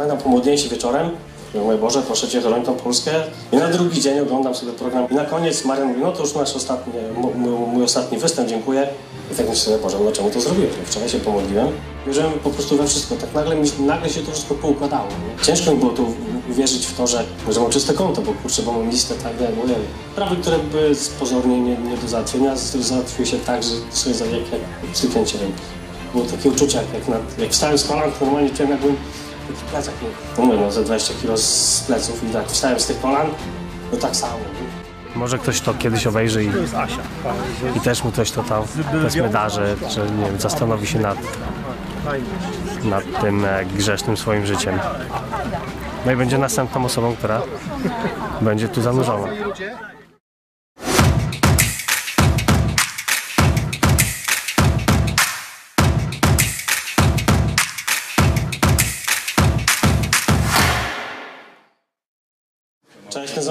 pamiętam pomodliłem się wieczorem, Mówię, Boże, proszę Cię, chroń tą Polskę. I na drugi dzień oglądam sobie program. I na koniec Marian mówi, no to już nasz ostatni, mój, ostatni występ, dziękuję. I tak myślę, Boże, no czemu to zrobiłem? No Wczoraj się pomodliłem. Wierzyłem po prostu we wszystko. Tak nagle, mi, nagle się to wszystko poukładało. Nie? Ciężko mi było tu uwierzyć w to, że, że mam czyste konto, bo kurczę, bo mam listę tak dalej. Mówię, sprawy, które były pozornie nie, nie do załatwienia, załatwiły się tak, że sobie za jak, jak przykręcie Było takie uczucie, jak, jak, na, jak wstałem z kolan, normalnie czułem, jakbym taki plecak, no mówię, no ze 20 kg z pleców i tak wstałem z tych kolan, no tak samo. Może ktoś to kiedyś obejrzy i, i też mu coś to tam powiedzmy da, że, że nie wiem, zastanowi się nad, nad tym e, grzesznym swoim życiem. No i będzie następną osobą, która będzie tu zanurzona.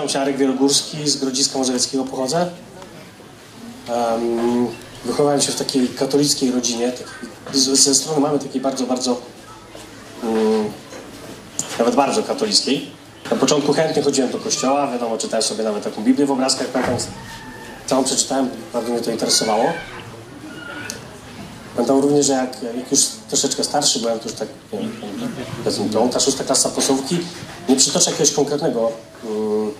Cześć, nazywam się Arek Wielogórski, z Grodziska Mazowieckiego pochodzę. Wychowałem się w takiej katolickiej rodzinie. Ze strony mamy takiej bardzo, bardzo, um, nawet bardzo katolickiej. Na początku chętnie chodziłem do kościoła, wiadomo, czytałem sobie nawet taką Biblię w obrazkach, pamiętam, całą przeczytałem, bardzo mnie to interesowało. Pamiętam również, że jak, jak już troszeczkę starszy byłem, to już tak, nie wiem, piąta, szósta klasa podstawówki, nie przytoczę jakiegoś konkretnego mm,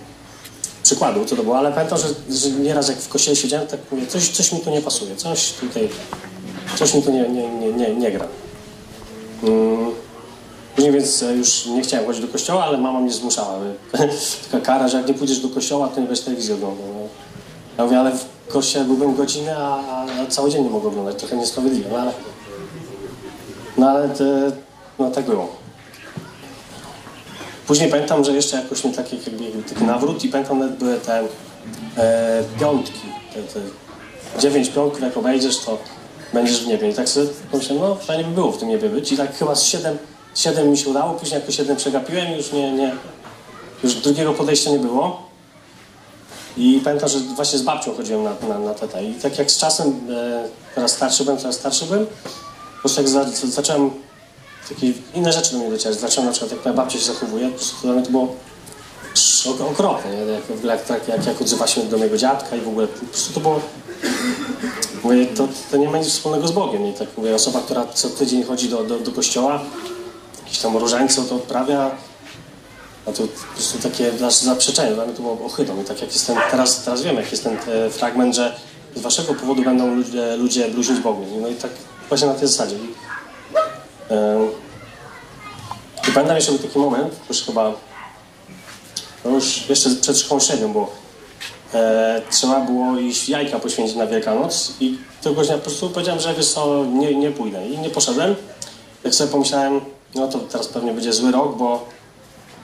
przykładu, co to było, ale pamiętam, że, że nieraz jak w kościele siedziałem, tak mówię, coś, coś mi tu nie pasuje, coś tutaj, coś mi tu nie, nie, nie, nie, nie gra. Mm. Później więc e, już nie chciałem chodzić do kościoła, ale mama mnie zmuszała. Taka kara, że jak nie pójdziesz do kościoła, to nie będziesz telewizji oglądał. No. Ja mówię, ale w kościele byłbym godzinę, a, a cały dzień nie mogę oglądać. Trochę niesprawiedliwe, no ale... No ale te, no tak było. Później pamiętam, że jeszcze jakoś mi taki, jakby, taki nawrót i pamiętam nawet były te e, piątki. Te, te dziewięć piątków, jak obejdziesz, to będziesz w niebie. I tak sobie pomyślałem, no fajnie by było w tym niebie być. I tak chyba z siedem, siedem mi się udało, później jako siedem przegapiłem i już nie, nie, już drugiego podejścia nie było. I pamiętam, że właśnie z babcią chodziłem na, na, na teta. I tak jak z czasem, e, coraz starszy byłem, coraz starszy byłem, po prostu jak za, zacząłem takie inne rzeczy do mnie docierać. Zacząłem na przykład, jak moja babcia się zachowuje, po prostu dla mnie to było okropne, nie? Jak, jak, tak, jak, jak odzywa się do mojego dziadka i w ogóle po prostu to było... Mówię, to, to nie ma nic wspólnego z Bogiem. I tak mówię, osoba, która co tydzień chodzi do, do, do kościoła, jakieś tam różańce to odprawia, a to po prostu takie zaprzeczenie, dla mnie to było ohydą. I tak jak jest ten, teraz, teraz wiem, jak jest ten e, fragment, że z waszego powodu będą ludzie, ludzie bluźnić Bogu. No i tak właśnie na tej zasadzie. I, i pamiętam jeszcze był taki moment, już chyba, no już jeszcze przed szkołą średnią było, e, trzeba było iść jajka poświęcić na Wielkanoc i któregoś dnia po prostu powiedziałem, że wiesz co, nie, nie pójdę i nie poszedłem. Jak sobie pomyślałem, no to teraz pewnie będzie zły rok, bo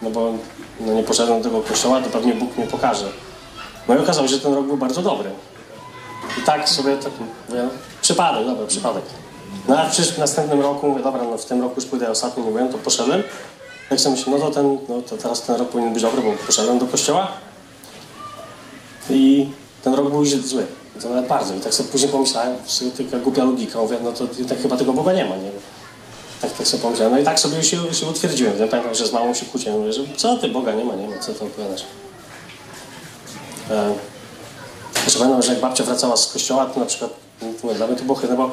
no bo no nie poszedłem do tego kościoła, to pewnie Bóg mnie pokaże. No i okazało się, że ten rok był bardzo dobry. I tak sobie tak mówię, no, przypadek, dobra, przypadek. No a przecież w następnym roku mówię, dobra, no w tym roku już pójdę ostatnio, nie byłem, to poszedłem. Jak sobie myślę, no to ten, no to teraz ten rok powinien być dobry, bo poszedłem do kościoła. I ten rok był zły. To nawet bardzo. I tak sobie później pomyślałem, sobie taka głupia logika, mówię, no to tak chyba tego Boga nie ma, nie? Tak, tak sobie pomyślałem. No i tak sobie się, się utwierdziłem. Ja pamiętam, że z mamą się kłóciłem. Mówię, że co ty, Boga nie ma, nie ma, co ty opowiadasz. E, jeszcze pamiętam, że jak babcia wracała z kościoła, to na przykład, mówię, dla mnie to było chyba, bo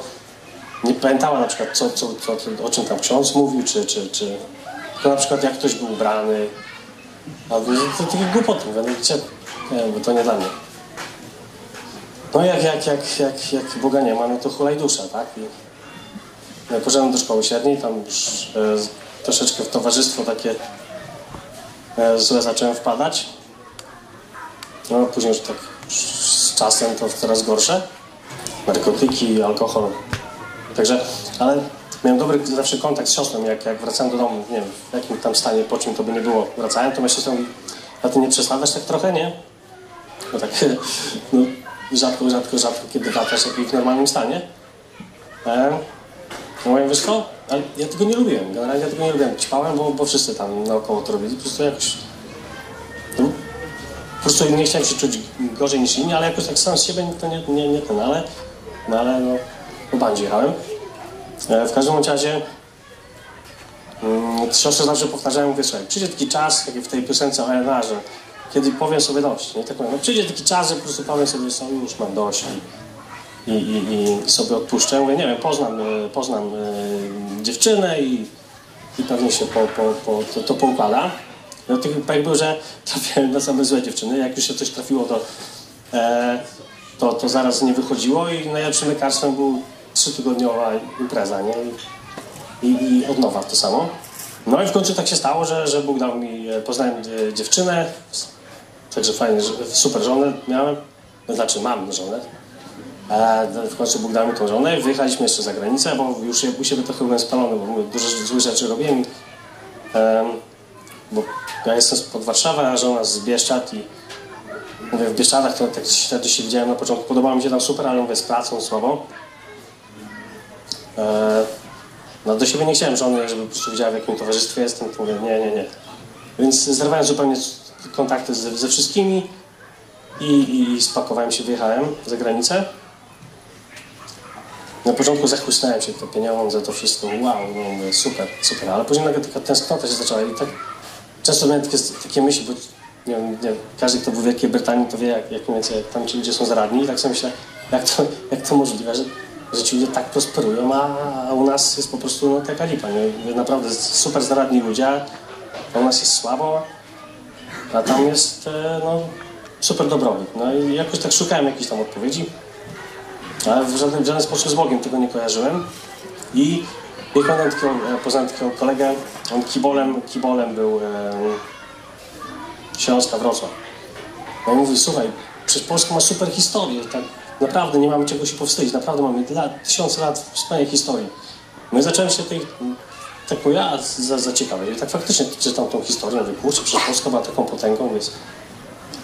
nie pamiętała na przykład, co, co, co, o czym tam ksiądz mówił, czy, czy, czy to na przykład jak ktoś był ubrany. A mówię, że to takie głupoty, mówię, gdzie, nie bo to nie dla mnie. No jak, jak, jak, jak, jak Boga nie ma, no to hulaj dusza, tak? I, no, poszedłem do szkoły średniej, tam już e, troszeczkę w towarzystwo takie e, złe zacząłem wpadać. No później już tak z czasem to coraz gorsze. Narkotyki, alkohol. Także, ale miałem dobry zawsze kontakt z siostrą, jak, jak wracałem do domu, nie wiem, w jakim tam stanie, po czym to by nie było. Wracałem, to moja siostra mówi, a ty nie przesadzasz tak trochę, nie? No tak, no rzadko, rzadko, rzadko, kiedy wracasz jak w normalnym stanie. E, no mówię, wiesz co, ale ja tego nie lubiłem, generalnie ja tego nie lubiłem. Ćpałem, bo, bo wszyscy tam naokoło to robili, po prostu jakoś... No, po prostu nie chciałem się czuć gorzej niż inni, ale jakoś tak sam z siebie to nie, nie, nie ten, ale... No ale no, bandzie jechałem. E, w każdym razie mm, mm, siostry zawsze powtarzają, słuchaj, przyjdzie taki czas, jak w tej piosence o Elena, że kiedy powiem sobie dość, nie? Tak mówię, no przyjdzie taki czas, że po prostu powiem sobie, co już mam dość i, i, i, sobie odpuszczę. Mówię, nie wiem, poznam, e, poznam e, dziewczynę i, i pewnie się po, po, po, to, to poukłada. No tak jakby, że trafiłem na same złe dziewczyny, jak już się coś trafiło, to, e, to, to zaraz nie wychodziło i najlepszym lekarstwem był trzytygodniowa impreza, nie? I, i, od nowa to samo. No i w końcu tak się stało, że, że Bóg dał mi, e, poznałem e, dziewczynę, także fajnie, że- super żonę miałem, to znaczy mam żonę. E, w końcu Bóg dał mi tą żonę, wyjechaliśmy jeszcze za granicę, bo już u siebie trochę byłem spalony, bo mówię, dużo złych rzeczy robiłem. bo ja jestem spod Warszawy, a żona z Bieszczad i mówię, w Bieszczadach to tak się widziałem na początku, podobało mi się tam super, ale mówię, z pracą słabo. E, no do siebie nie chciałem żony, żeby wiedziała w jakim towarzystwie jestem, to mówię, nie, nie, nie. Więc zerwałem zupełnie kontakty ze, ze wszystkimi i, i spakowałem się, wyjechałem za granicę. Na początku zachłysnąłem się te pieniądze, to wszystko, wow, no super, super, ale później nagle taka tęsknota się zaczęła i tak często miałem takie, takie myśli, bo nie wiem, nie, każdy, kto był w Wielkiej Brytanii, to wie, jak, jak mniej więcej tam ci ludzie są zaradni i tak sobie myślę, jak to, jak to możliwe, że, że ci ludzie tak prosperują, a, u nas jest po prostu no, taka lipa, nie? Naprawdę super zaradni ludzie, a u nas jest słabo, a tam jest e, no, super dobrobyt. No i jakoś tak szukałem jakichś tam odpowiedzi, ale w żaden, w żaden sposób z Bogiem tego nie kojarzyłem. I pojechałem takiego, poznałem takiego kolegę, on kibolem, kibolem był e, Śląska Wrocław. No i mówi, słuchaj, przecież Polska ma super historię, tak naprawdę nie mamy czego się powstydzić, naprawdę mamy lat, tysiące lat wspaniałej historii. No i zacząłem się tej, tak mówię, ja za. I tak faktycznie czytam tą historię, mówię, kurczę, przecież Polska była taką potęgą, więc...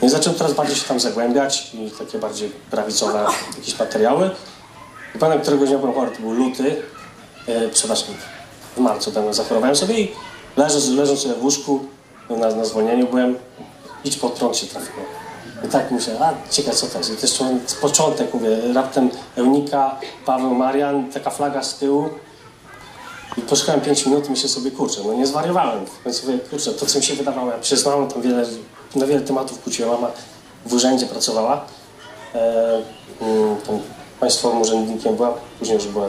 No i zacząłem coraz bardziej się tam zagłębiać i takie bardziej prawicowe jakieś materiały. I pamiętam, któregoś dnia byłem chory, to był luty, e, przepraszam, w marcu tam zachorowałem sobie i leżąc sobie w łóżku, na, na zwolnieniu byłem, idź pod prąd się trafiło. I tak myślę, a ciekawe co to jest. To z początek, mówię, raptem Eunika, Paweł Marian, taka flaga z tyłu. I poszukałem 5 minut i myślę sobie, kurczę, no nie zwariowałem. Więc mówię, kurczę, to co mi się wydawało, ja przyznałem tam wiele, na wiele tematów kłóciła, mama w urzędzie pracowała. E, mm, tą państwowym urzędnikiem była, później już była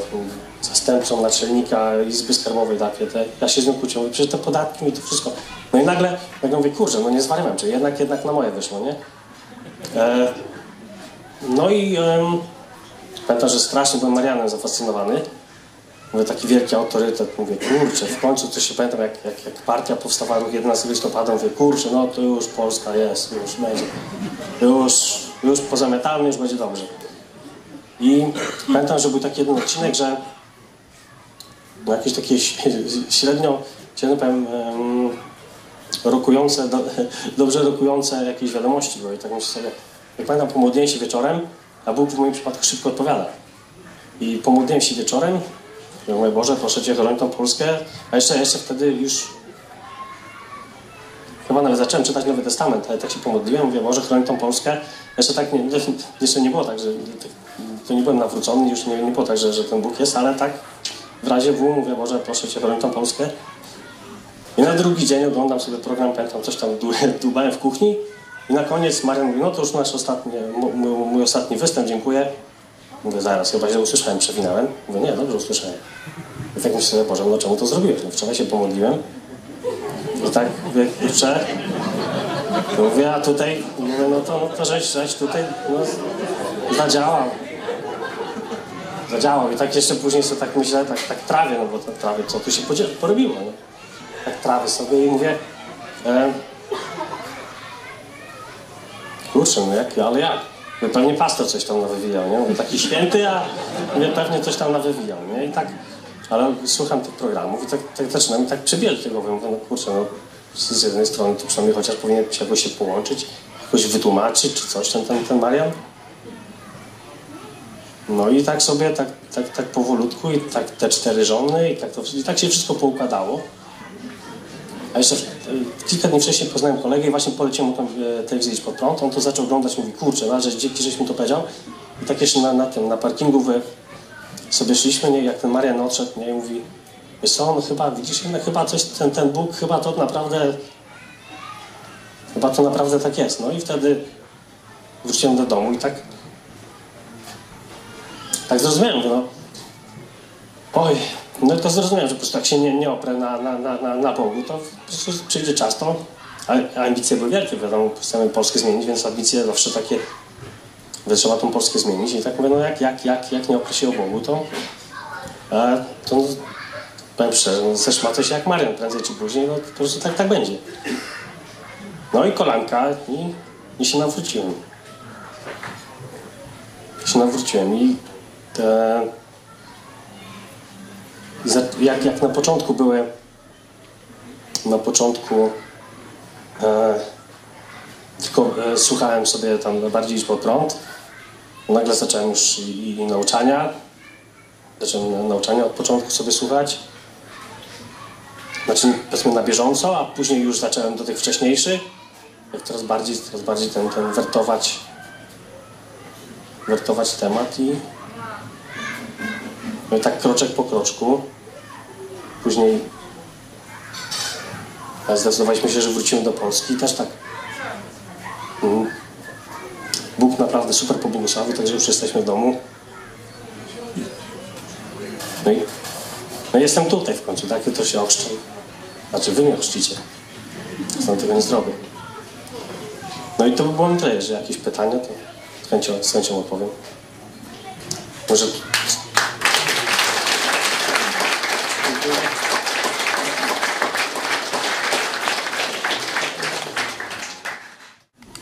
zastępcą naczelnika Izby Skarbowej te, Ja się z nią kłóciłem, mówię, przecież te podatki i to wszystko. No i nagle, nagle mówię, kurczę, no nie zwariowałem, czyli jednak, jednak na moje wyszło, nie? E, no i pamiętam, że strasznie byłem Marianem zafascynowany. Mówię, taki wielki autorytet, mówię, kurczę, w końcu to się pamiętam, jak, jak, jak partia powstawała ruch 11 listopada, mówię, kurczę, no to już Polska jest, już będzie, już, już pozamiatamy, już będzie dobrze. I pamiętam, że był taki jeden odcinek, że no jakieś takie średnio, średnio powiem, em, rokujące, do, dobrze rokujące jakieś wiadomości były. I tak myślę sobie, jak pamiętam, pomodliłem się wieczorem, a Bóg w moim przypadku szybko odpowiada. I pomodliłem się wieczorem, ja mówię, Boże, proszę Cię, chroń tą Polskę, a jeszcze, jeszcze wtedy już chyba nawet zacząłem czytać Nowy Testament, ale tak się pomodliłem, mówię, Boże, chroń tą Polskę. Jeszcze tak nie, jeszcze nie było tak, że to nie byłem nawrócony, już nie, nie było tak, że, że ten Bóg jest, ale tak w razie W mówię, Boże, proszę Cię, chroń tą Polskę. I na drugi dzień oglądam sobie program, pamiętam, coś tam dłubałem w kuchni i na koniec Marian mówi, no to już nasz ostatni, mój, mój ostatni występ, dziękuję. Mówię, zaraz, chyba źle usłyszałem, przewinąłem. Mówię, nie, dobrze usłyszałem. I tak myślę Boże, no czemu to zrobiłeś? No wczoraj się pomodliłem i tak mówię, kurczę, to mówię, a tutaj, mówię, no to, no to żeś, żeś tutaj, no, zadziałał. Zadziałał i tak jeszcze później sobie tak myślę, tak, tak trawię, no bo te trawy, co tu się porobiło, no. Tak trawię sobie i mówię, e, kurczę, no jak, ale jak? Mówię, pewnie pastor coś tam nawywijał, nie? Mówię, taki święty, a mówię, pewnie coś tam nawywijał, nie? I tak, ale słucham tych programów i tak, tak zaczynam i tak przybierać tego, mówię, no kurczę, no z jednej strony to przynajmniej chociaż powinien się jakoś się połączyć, jakoś wytłumaczyć, czy coś, ten, ten, ten Marian. No i tak sobie, tak, tak, tak powolutku i tak te cztery żony i tak, to, i tak się wszystko poukładało. A jeszcze e, kilka dni wcześniej poznałem kolegę i właśnie poleciłem mu tam e, telewizję pod prąd. On to zaczął oglądać, mówi, kurczę, no, że dzięki, żeś mi to powiedział. I tak jeszcze na, na tym, na parkingu wy sobie szliśmy, nie, jak ten Marian odszedł, nie, i mówi, Wiesz co, on chyba, widzisz, no chyba coś, ten, ten Bóg, chyba to naprawdę, chyba to naprawdę tak jest. No i wtedy wróciłem do domu i tak, tak zrozumiałem, no, oj, no to zrozumiałem, że po prostu tak się nie, nie oprę na, na, na, na, na Bogu, to po prostu przyjdzie czas, to a, a ambicje były wielkie, wiadomo, chcemy Polskę zmienić, więc ambicje zawsze takie, że trzeba tą Polskę zmienić i tak mówię, no jak, jak, jak, jak nie oprę się o Bogu, to, e, to no, powiem szczerze, no, zeszmaczę się jak Marian prędzej czy później, no po prostu tak, tak będzie. No i kolanka i, i się nawróciłem. I się nawróciłem i te, jak, jak na początku były na początku e, tylko e, słuchałem sobie tam bardziej niż pod prąd. Nagle zacząłem już i, i nauczania. Zacząłem nauczania od początku sobie słuchać. Znaczy powiedzmy na bieżąco, a później już zacząłem do tych wcześniejszych. Jak coraz bardziej, coraz bardziej ten, ten wertować, wertować temat i no i tak kroczek po kroczku. Później zdecydowaliśmy się, że wrócimy do Polski i też tak mm, Bóg naprawdę super pobłogosławił, także już jesteśmy w domu. No i no jestem tutaj w końcu, tak? To się ochrzczę. Znaczy wy mnie ochrzcicie. Sam tego nie zrobię. No i to by było na tyle, że jakieś pytania, to z chęcią, z chęcią. Może...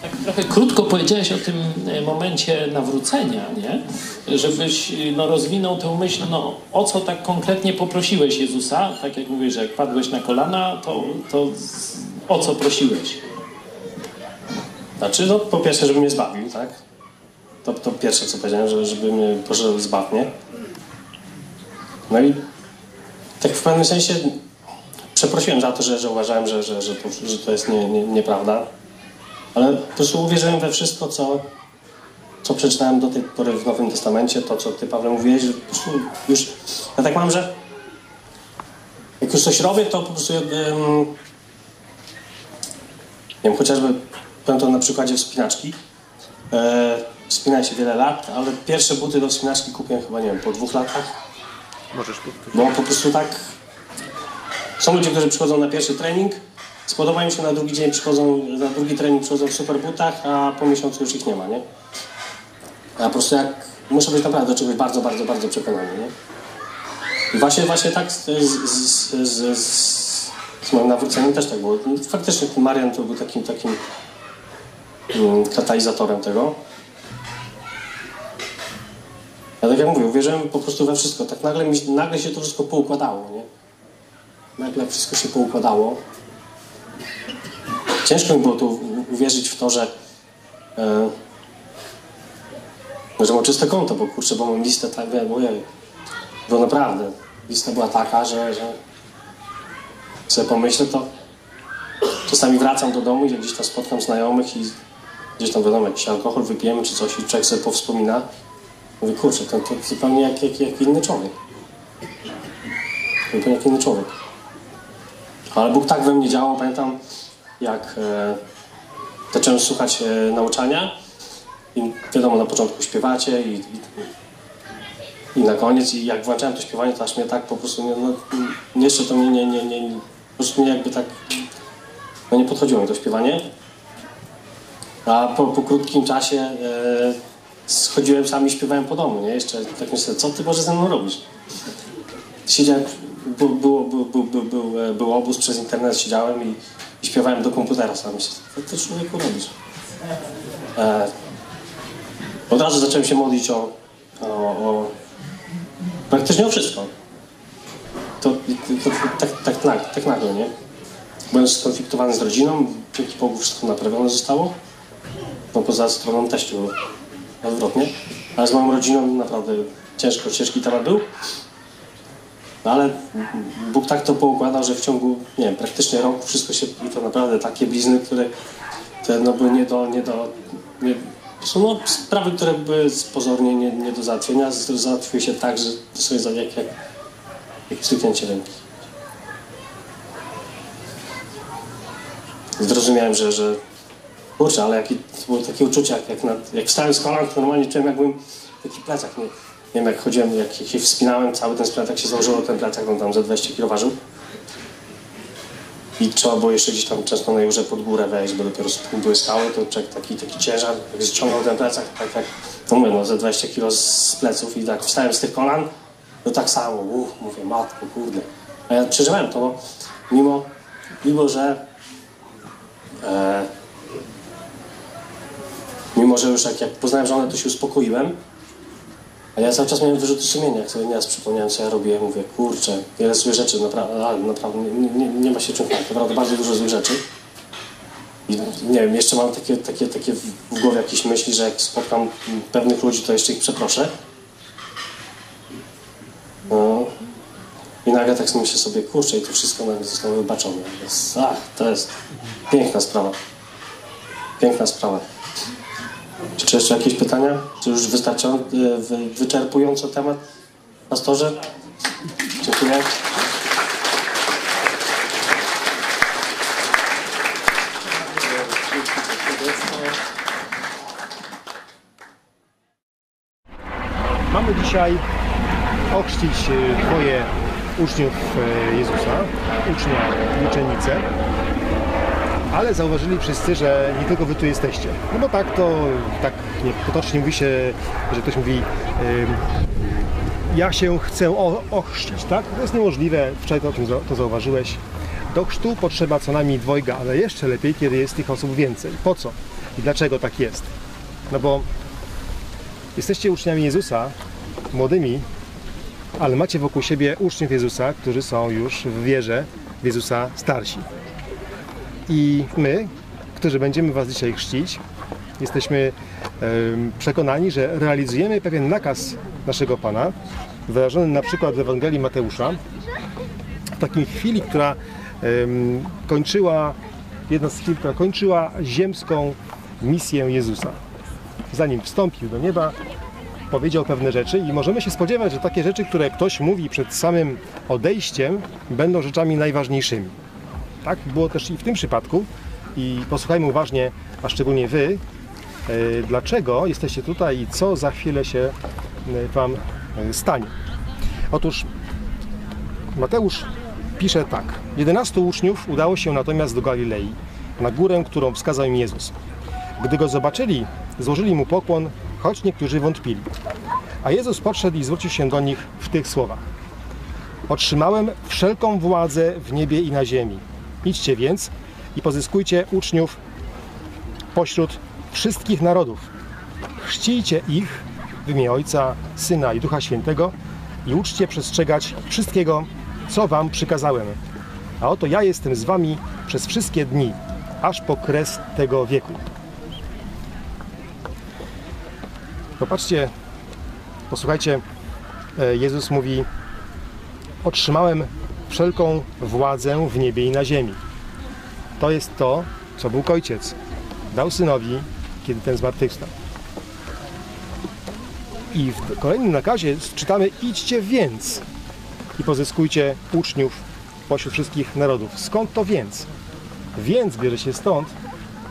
Tak trochę krótko powiedziałeś o tym e, momencie nawrócenia, nie? Żebyś e, no, rozwinął tę myśl, no, o co tak konkretnie poprosiłeś Jezusa? Tak jak mówisz, jak padłeś na kolana, to, to o co prosiłeś? Znaczy, no po pierwsze, żeby mnie zbawił, tak? To, to pierwsze, co powiedziałem, że, żeby mnie mnie. No i tak w pewnym sensie przeprosiłem za to, że, że uważałem, że, że, że, to, że to jest nie, nie, nieprawda. Ale po prostu uwierzyłem we wszystko, co, co przeczytałem do tej pory w Nowym Testamencie, to, co ty, Paweł, mówiłeś, że po prostu już... Ja tak mam, że jak już coś robię, to po prostu... em, nie wiem, chociażby powiem to na przykładzie wspinaczki. E, wspinałem się wiele lat, ale pierwsze buty do wspinaczki kupiłem chyba, nie wiem, po dwóch latach. Możesz powtórzyć. Bo po prostu tak... Są ludzie, którzy przychodzą na pierwszy trening, spodoba im się, na drugi dzień przychodzą, na drugi trening przychodzą w super butach, a po miesiącu już ich nie ma, nie? A po prostu jak... Muszę być naprawdę do czegoś bardzo, bardzo, bardzo przekonany, nie? I właśnie, właśnie tak z, z, z, z, moim nawróceniem też tak było. I Faktycznie ten Marian to był takim, takim mm, katalizatorem tego. Ja tak jak mówię, uwierzyłem po prostu we wszystko. Tak nagle, mi, nagle się to wszystko poukładało, nie? Nagle wszystko się poukładało. Ciężko mi było tu uwierzyć w to, że e, że mam czyste konto, bo kurczę, bo mam listę tak, wiem, ojej. Bo naprawdę, lista była taka, że, że sobie pomyślę, to czasami wracam do domu i gdzieś tam spotkam znajomych i gdzieś tam wiadomo, jakiś alkohol wypijemy czy coś i człowiek sobie powspomina. Mówię, kurczę, to, to zupełnie jak, jak, jak inny człowiek. Zupełnie jak inny człowiek. Ale Bóg tak we mnie działał, pamiętam, jak e, zacząłem słuchać e, nauczania i wiadomo, na początku śpiewacie i, i, i na koniec i jak włączałem to śpiewanie, to aż mnie tak po prostu, nie, no, jeszcze to mnie nie, nie, nie, nie, po prostu mnie jakby tak, no nie podchodziło mi to śpiewanie. A po, po krótkim czasie e, schodziłem sam i śpiewałem po domu, nie? Jeszcze tak myślę, co ty Boże ze mną robisz? Siedziałem, był, był, był, był, był, był, e, obóz przez internet, siedziałem i śpiewałem do komputera sam. Co ty człowieku robisz? E, od razu zacząłem się modlić o, o, o praktycznie o wszystko. To, to, to tak, tak, tak, tak nagle, nie? Byłem skonfliktowany z rodziną, dzięki Bogu wszystko naprawione zostało. No poza stroną teściu odwrotnie. Ale z moją rodziną naprawdę ciężko, ciężki temat był. No ale Bóg tak to poukładał, że w ciągu, nie wiem, praktycznie roku wszystko się, i to naprawdę takie blizny, które te, no, były nie do, nie do, nie, są no, sprawy, które były pozornie nie, nie do załatwienia, załatwiły się tak, że to sobie za jak, jak, jak stuknięcie ręki. Zrozumiałem, że, że kurczę, ale jaki, to było takie uczucie, jak, jak, na, jak wstałem z kolan, to normalnie czułem, jakbym taki plecak nie nie wiem jak chodziłem, jak, jak się wspinałem, cały ten jak się założyło ten plecak, on tam ze 20 kg ważył. I trzeba było jeszcze gdzieś tam często na górze pod górę wejść, bo dopiero były skały, to czek, taki, taki ciężar, jak ściągnął ten plecak, tak jak, no mówię, no ze 20 kg z pleców i tak wstałem z tych kolan, no tak samo, uff, mówię, matko, kurde. A ja przeżyłem to, no, mimo, mimo że e, mimo, że już jak, jak poznałem żonę, to się uspokoiłem, ale ja cały czas miałem wyrzuty sumienia, jak sobie nieraz przypomniałem, co ja robię, mówię, kurczę, wiele złych rzeczy, naprawdę, naprawdę nie, nie, nie ma się czym chwalić, naprawdę bardzo dużo złych rzeczy. I nie wiem, jeszcze mam takie, takie, takie w głowie jakieś myśli, że jak spotkam pewnych ludzi, to jeszcze ich przeproszę. No. I nagle tak myślę sobie, kurczę, i to wszystko nagle zostało wybaczone. Ach, to jest piękna sprawa. Piękna sprawa. Czy jeszcze jakieś pytania? Czy już wystarczą, wy, wyczerpująco temat? Pastorze? Dziękuję. Mamy dzisiaj ochrzcić e, dwoje uczniów e, Jezusa, ucznia i uczennicę. Ale zauważyli wszyscy, że nie tylko wy tu jesteście. No bo tak to, tak nie, potocznie mówi się, że ktoś mówi ja się chcę o, ochrzcić, tak? To jest niemożliwe, wczoraj to, to zauważyłeś. Do chrztu potrzeba co najmniej dwojga, ale jeszcze lepiej, kiedy jest tych osób więcej. Po co? I dlaczego tak jest? No bo jesteście uczniami Jezusa, młodymi, ale macie wokół siebie uczniów Jezusa, którzy są już w wierze w Jezusa starsi. I my, którzy będziemy Was dzisiaj chrzcić, jesteśmy przekonani, że realizujemy pewien nakaz naszego Pana, wyrażony na przykład w Ewangelii Mateusza, w takiej chwili, która kończyła, jedna z chwil, która kończyła ziemską misję Jezusa. Zanim wstąpił do nieba, powiedział pewne rzeczy i możemy się spodziewać, że takie rzeczy, które ktoś mówi przed samym odejściem, będą rzeczami najważniejszymi. Tak było też i w tym przypadku. I posłuchajmy uważnie, a szczególnie Wy, e, dlaczego jesteście tutaj i co za chwilę się e, Wam e, stanie. Otóż Mateusz pisze tak. 11 uczniów udało się natomiast do Galilei, na górę, którą wskazał im Jezus. Gdy go zobaczyli, złożyli mu pokłon, choć niektórzy wątpili. A Jezus podszedł i zwrócił się do nich w tych słowach. Otrzymałem wszelką władzę w niebie i na ziemi. Idźcie więc i pozyskujcie uczniów pośród wszystkich narodów. Chrzcijcie ich w imię Ojca, Syna i Ducha Świętego i uczcie przestrzegać wszystkiego, co wam przykazałem. A oto ja jestem z wami przez wszystkie dni, aż po kres tego wieku. Popatrzcie, posłuchajcie, e, Jezus mówi: Otrzymałem wszelką władzę w niebie i na ziemi. To jest to, co Bóg Ojciec dał synowi, kiedy ten zmartwychwstał. I w kolejnym nakazie czytamy: idźcie więc i pozyskujcie uczniów pośród wszystkich narodów. Skąd to więc? Więc bierze się stąd,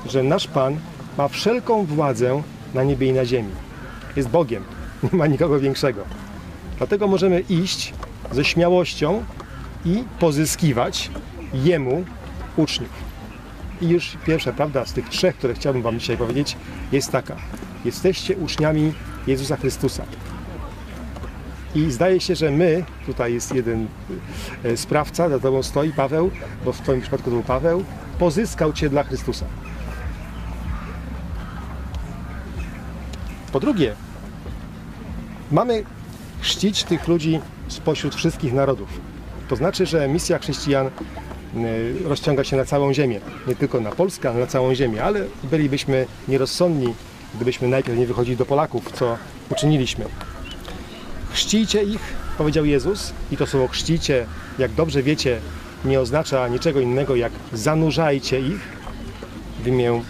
że nasz Pan ma wszelką władzę na niebie i na ziemi. Jest Bogiem, nie ma nikogo większego. Dlatego możemy iść ze śmiałością i pozyskiwać Jemu uczniów. I już pierwsza prawda z tych trzech, które chciałbym Wam dzisiaj powiedzieć, jest taka. Jesteście uczniami Jezusa Chrystusa. I zdaje się, że my, tutaj jest jeden e, sprawca, za Tobą stoi Paweł, bo w Twoim przypadku to był Paweł, pozyskał Cię dla Chrystusa. Po drugie, mamy chrzcić tych ludzi spośród wszystkich narodów. To znaczy, że misja chrześcijan y, rozciąga się na całą ziemię. Nie tylko na Polskę, ale na całą ziemię. Ale bylibyśmy nierozsądni, gdybyśmy najpierw nie wychodzili do Polaków, co uczyniliśmy. Chrzcijcie ich, powiedział Jezus, i to słowo chrzcicie, jak dobrze wiecie, nie oznacza niczego innego jak zanurzajcie ich w imię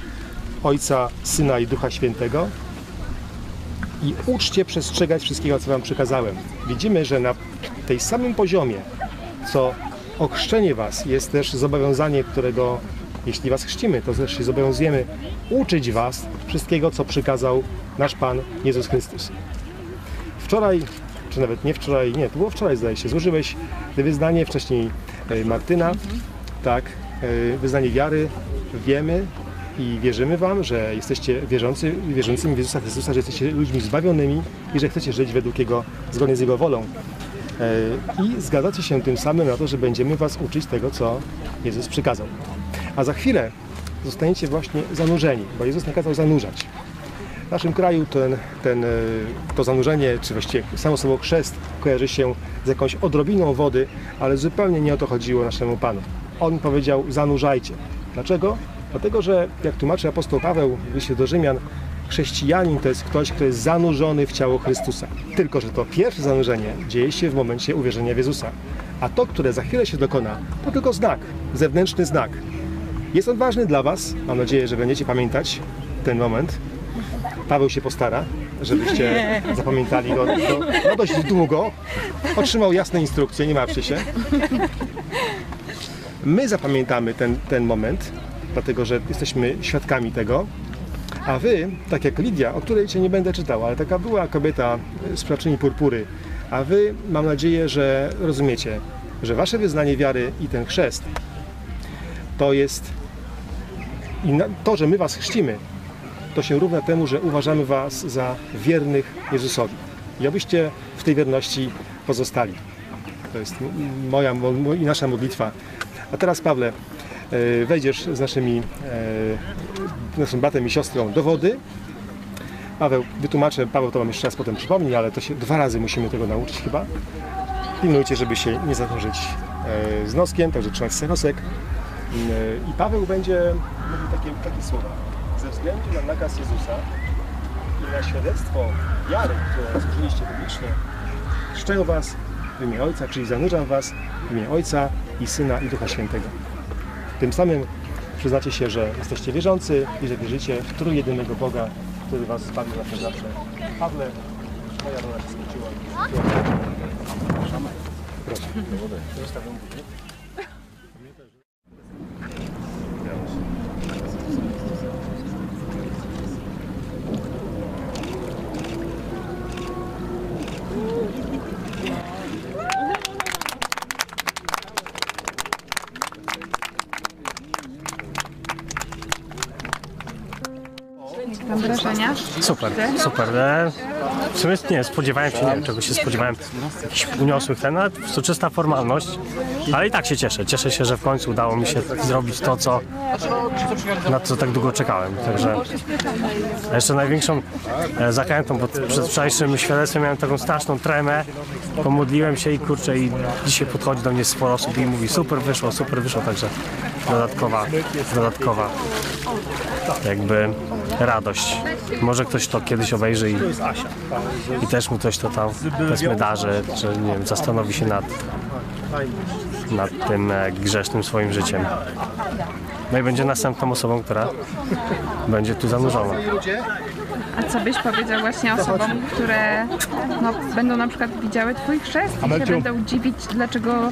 Ojca, Syna i Ducha Świętego i uczcie przestrzegać wszystkiego, co Wam przekazałem. Widzimy, że na tej samym poziomie, co ochrzczenie Was, jest też zobowiązanie, którego jeśli was chrzcimy, to też się zobowiązujemy uczyć was wszystkiego, co przykazał nasz Pan Jezus Chrystus. Wczoraj, czy nawet nie wczoraj, nie, to było wczoraj zdaje się, złożyłeś wyznanie, wcześniej e, Martyna, tak, e, wyznanie wiary, wiemy i wierzymy Wam, że jesteście wierzący, wierzącymi w Jezusa Chrystusa, że jesteście ludźmi zbawionymi i że chcecie żyć według Jego, zgodnie z Jego wolą. E, I zgadzacie się tym samym na to, że będziemy Was uczyć tego, co Jezus przykazał. A za chwilę zostaniecie właśnie zanurzeni, bo Jezus nakazał zanurzać. W naszym kraju ten, ten, e, to zanurzenie, czy właściwie samo słowo chrzest kojarzy się z jakąś odrobiną wody, ale zupełnie nie o to chodziło naszemu Panu. On powiedział zanurzajcie. Dlaczego? Dlatego, że jak tłumaczy apostoł Paweł w do Rzymian, chrześcijanin to jest ktoś, kto jest zanurzony w ciało Chrystusa. Tylko, że to pierwsze zanurzenie dzieje się w momencie uwierzenia w Jezusa. A to, które za chwilę się dokona, to tylko znak, zewnętrzny znak. Jest on ważny dla Was. Mam nadzieję, że będziecie pamiętać ten moment. Paweł się postara, żebyście zapamiętali go no, no dość długo. Otrzymał jasne instrukcje, nie martwcie się. My zapamiętamy ten, ten moment, dlatego że jesteśmy świadkami tego. A wy, tak jak Lidia, o której cię nie będę czytał, ale taka była kobieta sprawczyni purpury, a wy mam nadzieję, że rozumiecie, że wasze wyznanie wiary i ten chrzest to jest to, że my was chrzcimy, to się równa temu, że uważamy was za wiernych Jezusowi. I abyście w tej wierności pozostali. To jest moja mo- i nasza modlitwa. A teraz, Pawle, e, wejdziesz z naszymi, e, naszym bratem i siostrą do wody. Paweł, wytłumaczę, Paweł to wam jeszcze raz potem przypomni, ale to się dwa razy musimy tego nauczyć chyba. Pilnujcie, żeby się nie zanurzyć e, z noskiem, także trzymać senosek. E, I Paweł będzie mówił takie, takie słowa. Ze względu na nakaz Jezusa i na świadectwo wiary, które złożyliście publicznie, szczę was w imię Ojca, czyli zanurzam was w imię Ojca i Syna i Ducha Świętego. Tym samym przyznacie się, że jesteście wierzący i że wierzycie w trójjedynego Boga, który was zbawił na zawsze. Pawle, moja rola się skończyła. Proszę. Zostawiam Tam wrażenia? Super, super. W sumie nie, spodziewałem się, nie wiem czego się spodziewałem, jakichś uniosłych ten, ale to czysta formalność, ale i tak się cieszę. Cieszę się, że w końcu udało mi się zrobić to, co, na co tak długo czekałem. Także jeszcze największą e, zachętą, bo przed wczorajszym świadectwem miałem taką straszną tremę, pomodliłem się i kurczę, i dzisiaj podchodzi do mnie sporo osób i mówi super wyszło, super wyszło, także dodatkowa, dodatkowa jakby radość. Może ktoś to kiedyś obejrzy i, i też mu coś to tam powiedzmy darzy, że nie wiem, zastanowi się nad, nad tym e, grzesznym swoim życiem. No i będzie następną osobą, która będzie tu zanurzona. A co byś powiedział właśnie osobom, które no, będą na przykład widziały Twój chrzest i się będą dziwić, dlaczego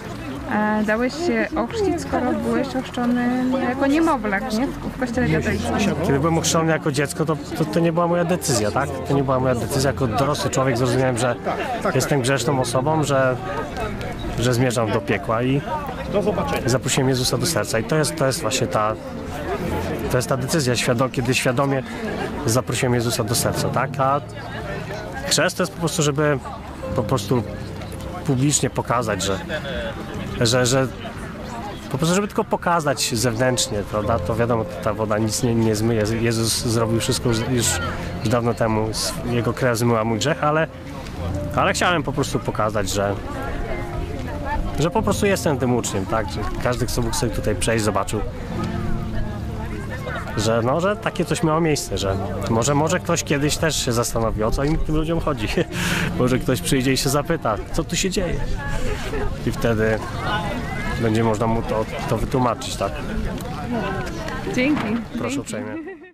dałeś się ochrzcić, skoro byłeś ochrzczony jako niemowlak, nie? W kościele katolickim. Kiedy byłem ochrzczony jako dziecko, to, to, to nie była moja decyzja, tak? To nie była moja decyzja. Jako dorosły człowiek zrozumiałem, że jestem grzeszną osobą, że, że zmierzam do piekła i zaprosiłem Jezusa do serca. I to jest, to jest właśnie ta, to jest ta decyzja, świadom, kiedy świadomie zaprosiłem Jezusa do serca, tak? A chrzest to jest po prostu, żeby po prostu publicznie pokazać, że, że, że po prostu, żeby tylko pokazać zewnętrznie, prawda? To wiadomo, ta woda nic nie, nie zmyje. Jezus zrobił wszystko już, już dawno temu. Jego krew zmyła mój grzech, ale, ale chciałem po prostu pokazać, że, że po prostu jestem tym uczniem, tak? Że każdy, kto mógł sobie tutaj przejść, zobaczył, że, no, że takie coś miało miejsce, że może, może ktoś kiedyś też się zastanowi, o co im tym ludziom chodzi. może ktoś przyjdzie i się zapyta, co tu się dzieje. I wtedy będzie można mu to, to wytłumaczyć, tak? Dzięki. Proszę uprzejmie.